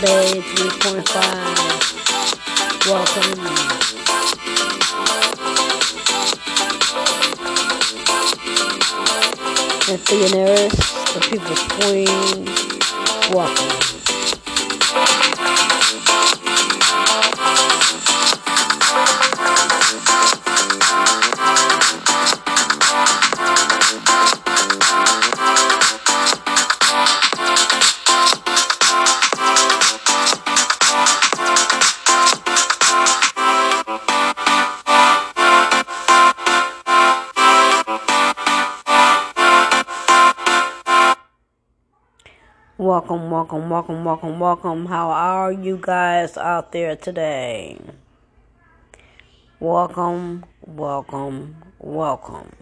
today, 3.5. Welcome. And Theonaris, the people's queen, welcome. Welcome, welcome, welcome, welcome, welcome. How are you guys out there today? Welcome, welcome, welcome.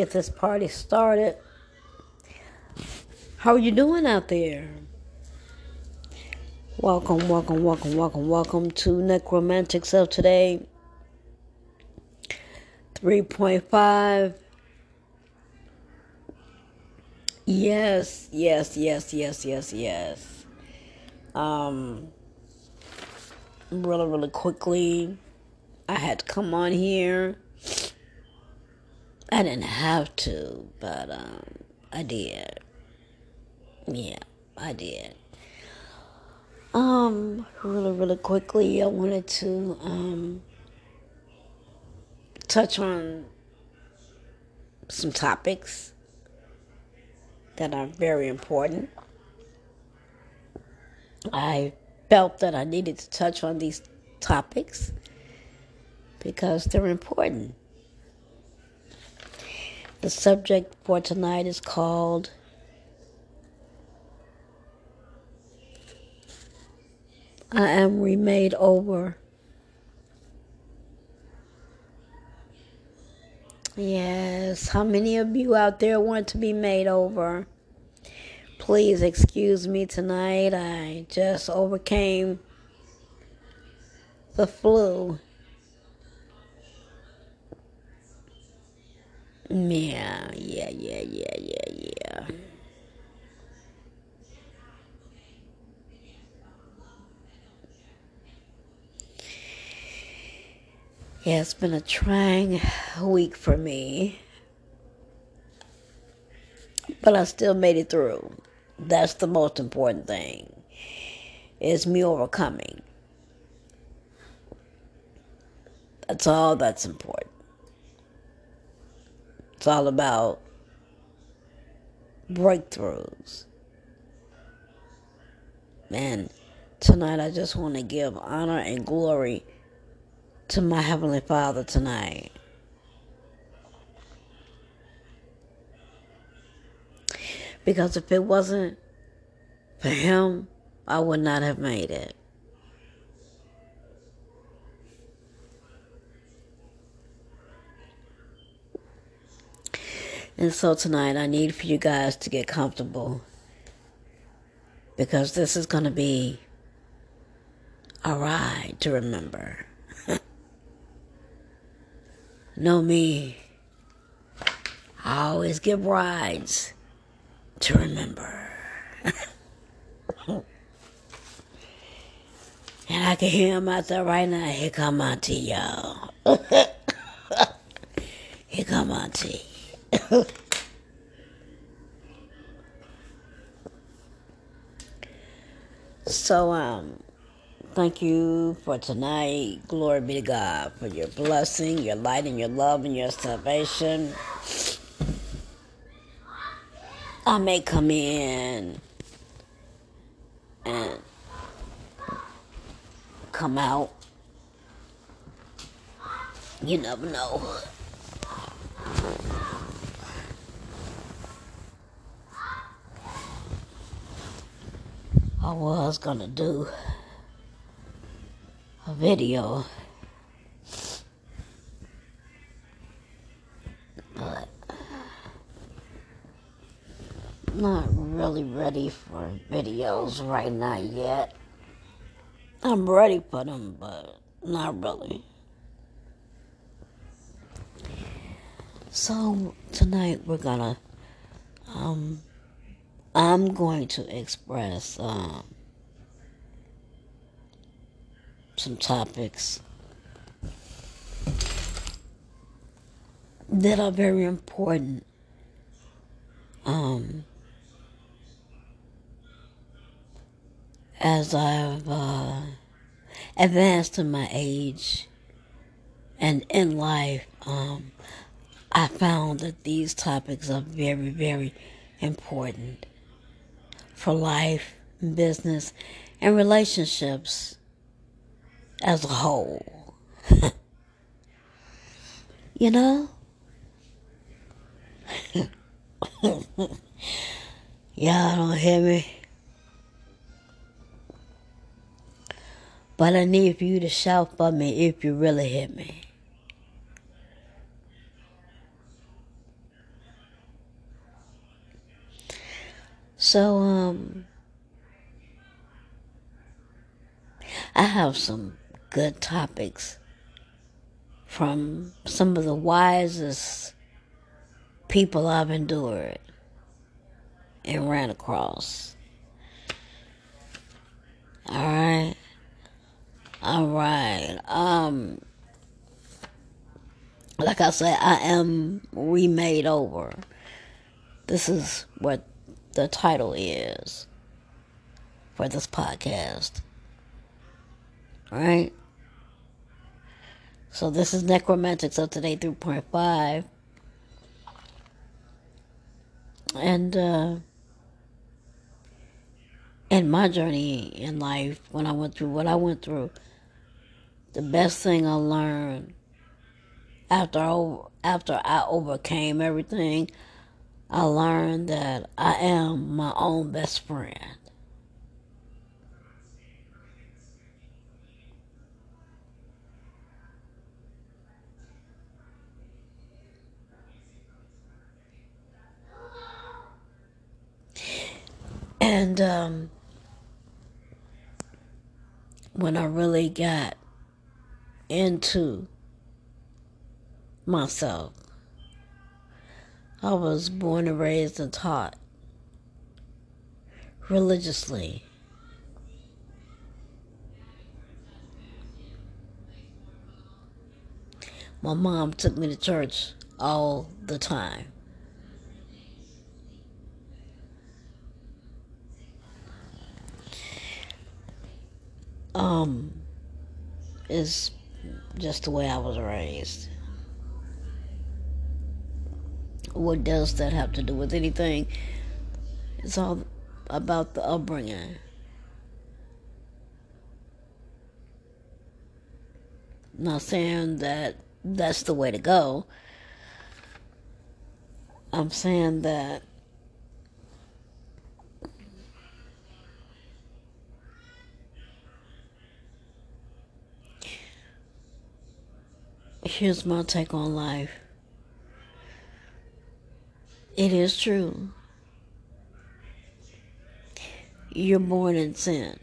Get this party started. How are you doing out there? Welcome, welcome, welcome, welcome, welcome to Necromantics of today. 3.5. Yes, yes, yes, yes, yes, yes. Um, really, really quickly, I had to come on here. I didn't have to, but um, I did. Yeah, I did. Um, really, really quickly, I wanted to um touch on some topics that are very important. I felt that I needed to touch on these topics because they're important. The subject for tonight is called I am remade over. Yes, how many of you out there want to be made over? Please excuse me tonight. I just overcame the flu. Yeah, yeah, yeah, yeah, yeah, yeah. Yeah, it's been a trying week for me. But I still made it through. That's the most important thing. Is me overcoming. That's all that's important. It's all about breakthroughs. Man, tonight I just want to give honor and glory to my Heavenly Father tonight. Because if it wasn't for Him, I would not have made it. And so tonight, I need for you guys to get comfortable because this is going to be a ride to remember. know me. I always give rides to remember. and I can hear him out there right now. Here come Auntie, y'all. Here come Auntie. so, um, thank you for tonight. Glory be to God for your blessing, your light, and your love, and your salvation. I may come in and come out. You never know. I was gonna do a video, but not really ready for videos right now yet. I'm ready for them, but not really. So tonight we're gonna um I'm going to express um, some topics that are very important. Um, as I've uh, advanced in my age and in life, um, I found that these topics are very, very important for life, business, and relationships as a whole. you know? Y'all don't hear me? But I need for you to shout for me if you really hear me. So, um, I have some good topics from some of the wisest people I've endured and ran across. All right. All right. Um like I said, I am remade over. This is what the title is for this podcast. Right? So this is Necromantics of Today 3.5. And uh, in my journey in life, when I went through what I went through, the best thing I learned after I, after I overcame everything, I learned that I am my own best friend. And um, when I really got into myself, I was born and raised and taught religiously. My mom took me to church all the time. Um, is just the way I was raised. What does that have to do with anything? It's all about the upbringing. Not saying that that's the way to go. I'm saying that here's my take on life. It is true. You're born in sin.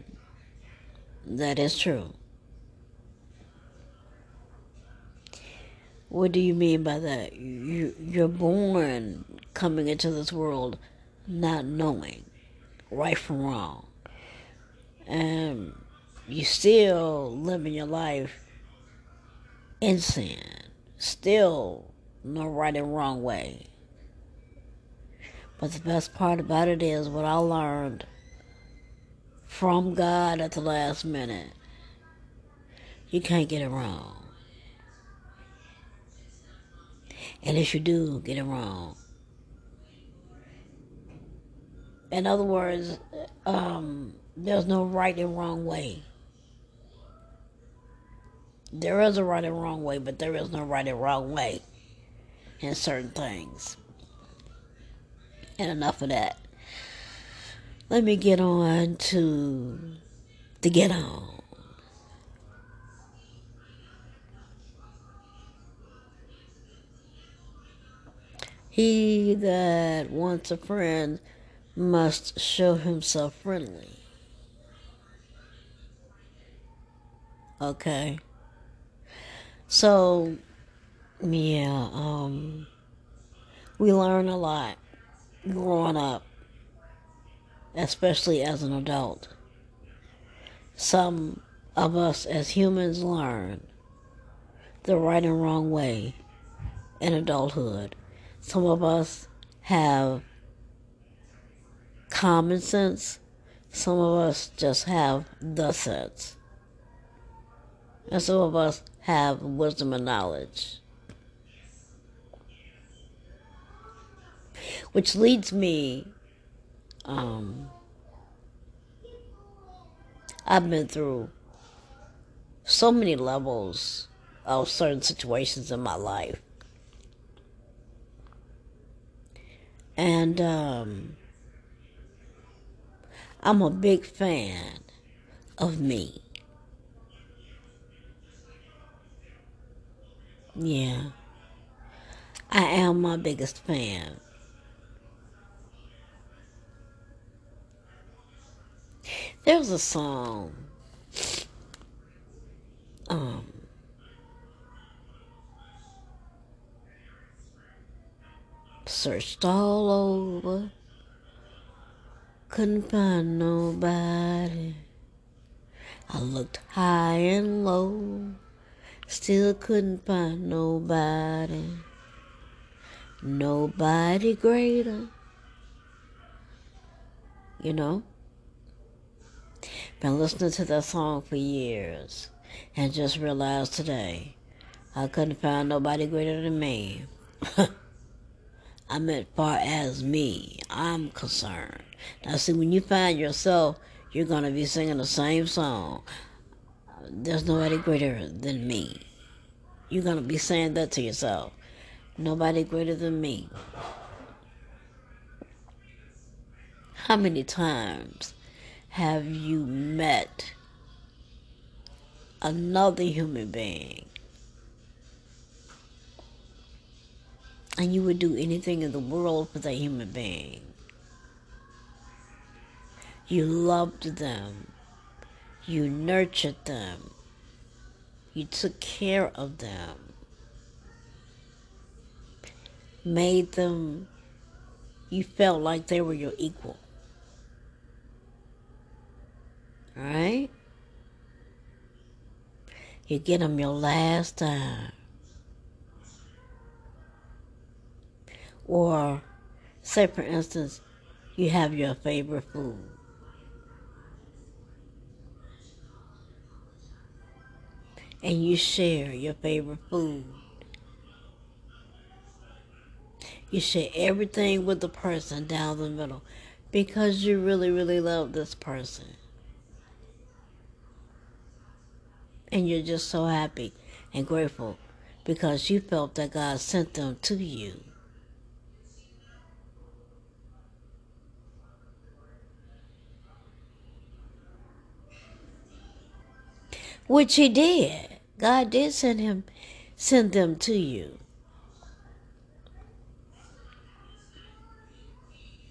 That is true. What do you mean by that? You, you're born coming into this world not knowing right from wrong. And you still living your life in sin. Still no right and wrong way. But the best part about it is what I learned from God at the last minute. You can't get it wrong. And if you do get it wrong, in other words, um, there's no right and wrong way. There is a right and wrong way, but there is no right and wrong way in certain things. And enough of that. Let me get on to the get on. He that wants a friend must show himself friendly. Okay. So, yeah, um, we learn a lot growing up, especially as an adult. Some of us as humans learn the right and wrong way in adulthood. Some of us have common sense, some of us just have the sense, and some of us have wisdom and knowledge. Which leads me, um, I've been through so many levels of certain situations in my life. And um, I'm a big fan of me. Yeah. I am my biggest fan. There's a song. Um, searched all over, couldn't find nobody. I looked high and low, still couldn't find nobody. Nobody greater. You know? Been listening to that song for years and just realized today I couldn't find nobody greater than me. I meant far as me, I'm concerned. Now, see, when you find yourself, you're to be singing the same song. There's nobody greater than me. You're to be saying that to yourself. Nobody greater than me. How many times have you met another human being and you would do anything in the world for that human being? You loved them. You nurtured them. You took care of them. Made them, you felt like they were your equal. Alright? You get them your last time. Or, say for instance, you have your favorite food. and you share your favorite food. You share everything with the person down the middle because you really, really love this person. And you're just so happy and grateful because you felt that God sent them to you. which he did. God did send him send them to you.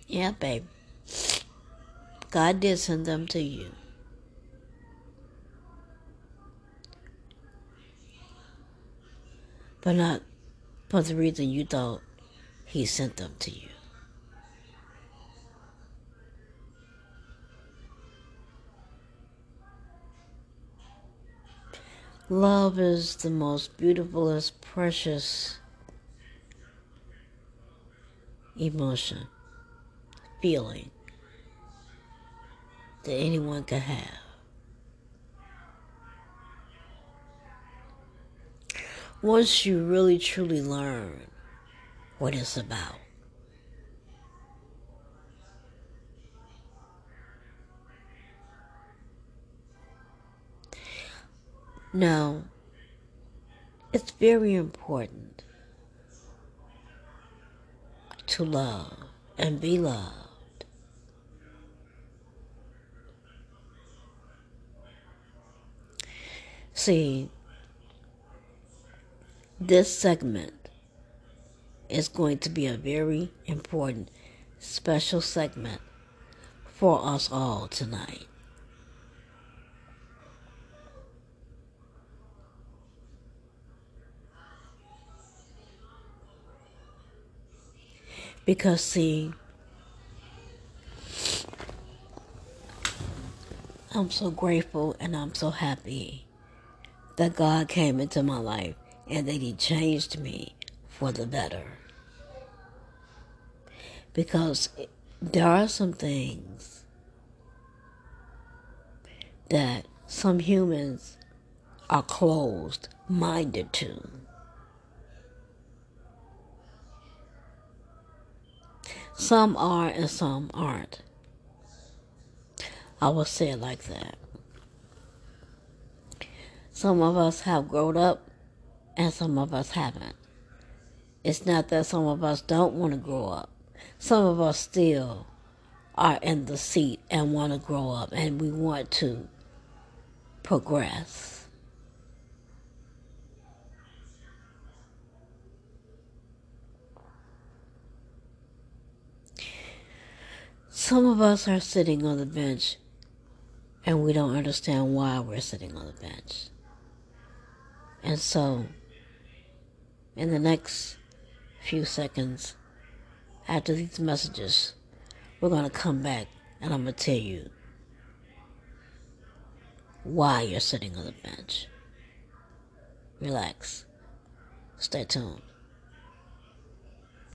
Yeah, babe. God did send them to you. But not for the reason you thought he sent them to you. Love is the most beautiful, precious emotion, feeling that anyone can have. Once you really truly learn what it's about, Now, it's very important to love and be loved. See, this segment is going to be a very important special segment for us all tonight. Because, see, I'm so grateful and I'm so happy that God came into my life and that He changed me for the better. Because there are some things that some humans are closed minded to. Some are and some aren't. I will say it like that. Some of us have grown up and some of us haven't. It's not that some of us don't want to grow up. Some of us still are in the seat and want to grow up and we want to progress. Some of us are sitting on the bench and we don't understand why we're sitting on the bench. And so, in the next few seconds after these messages, we're going to come back and I'm going to tell you why you're sitting on the bench. Relax. Stay tuned.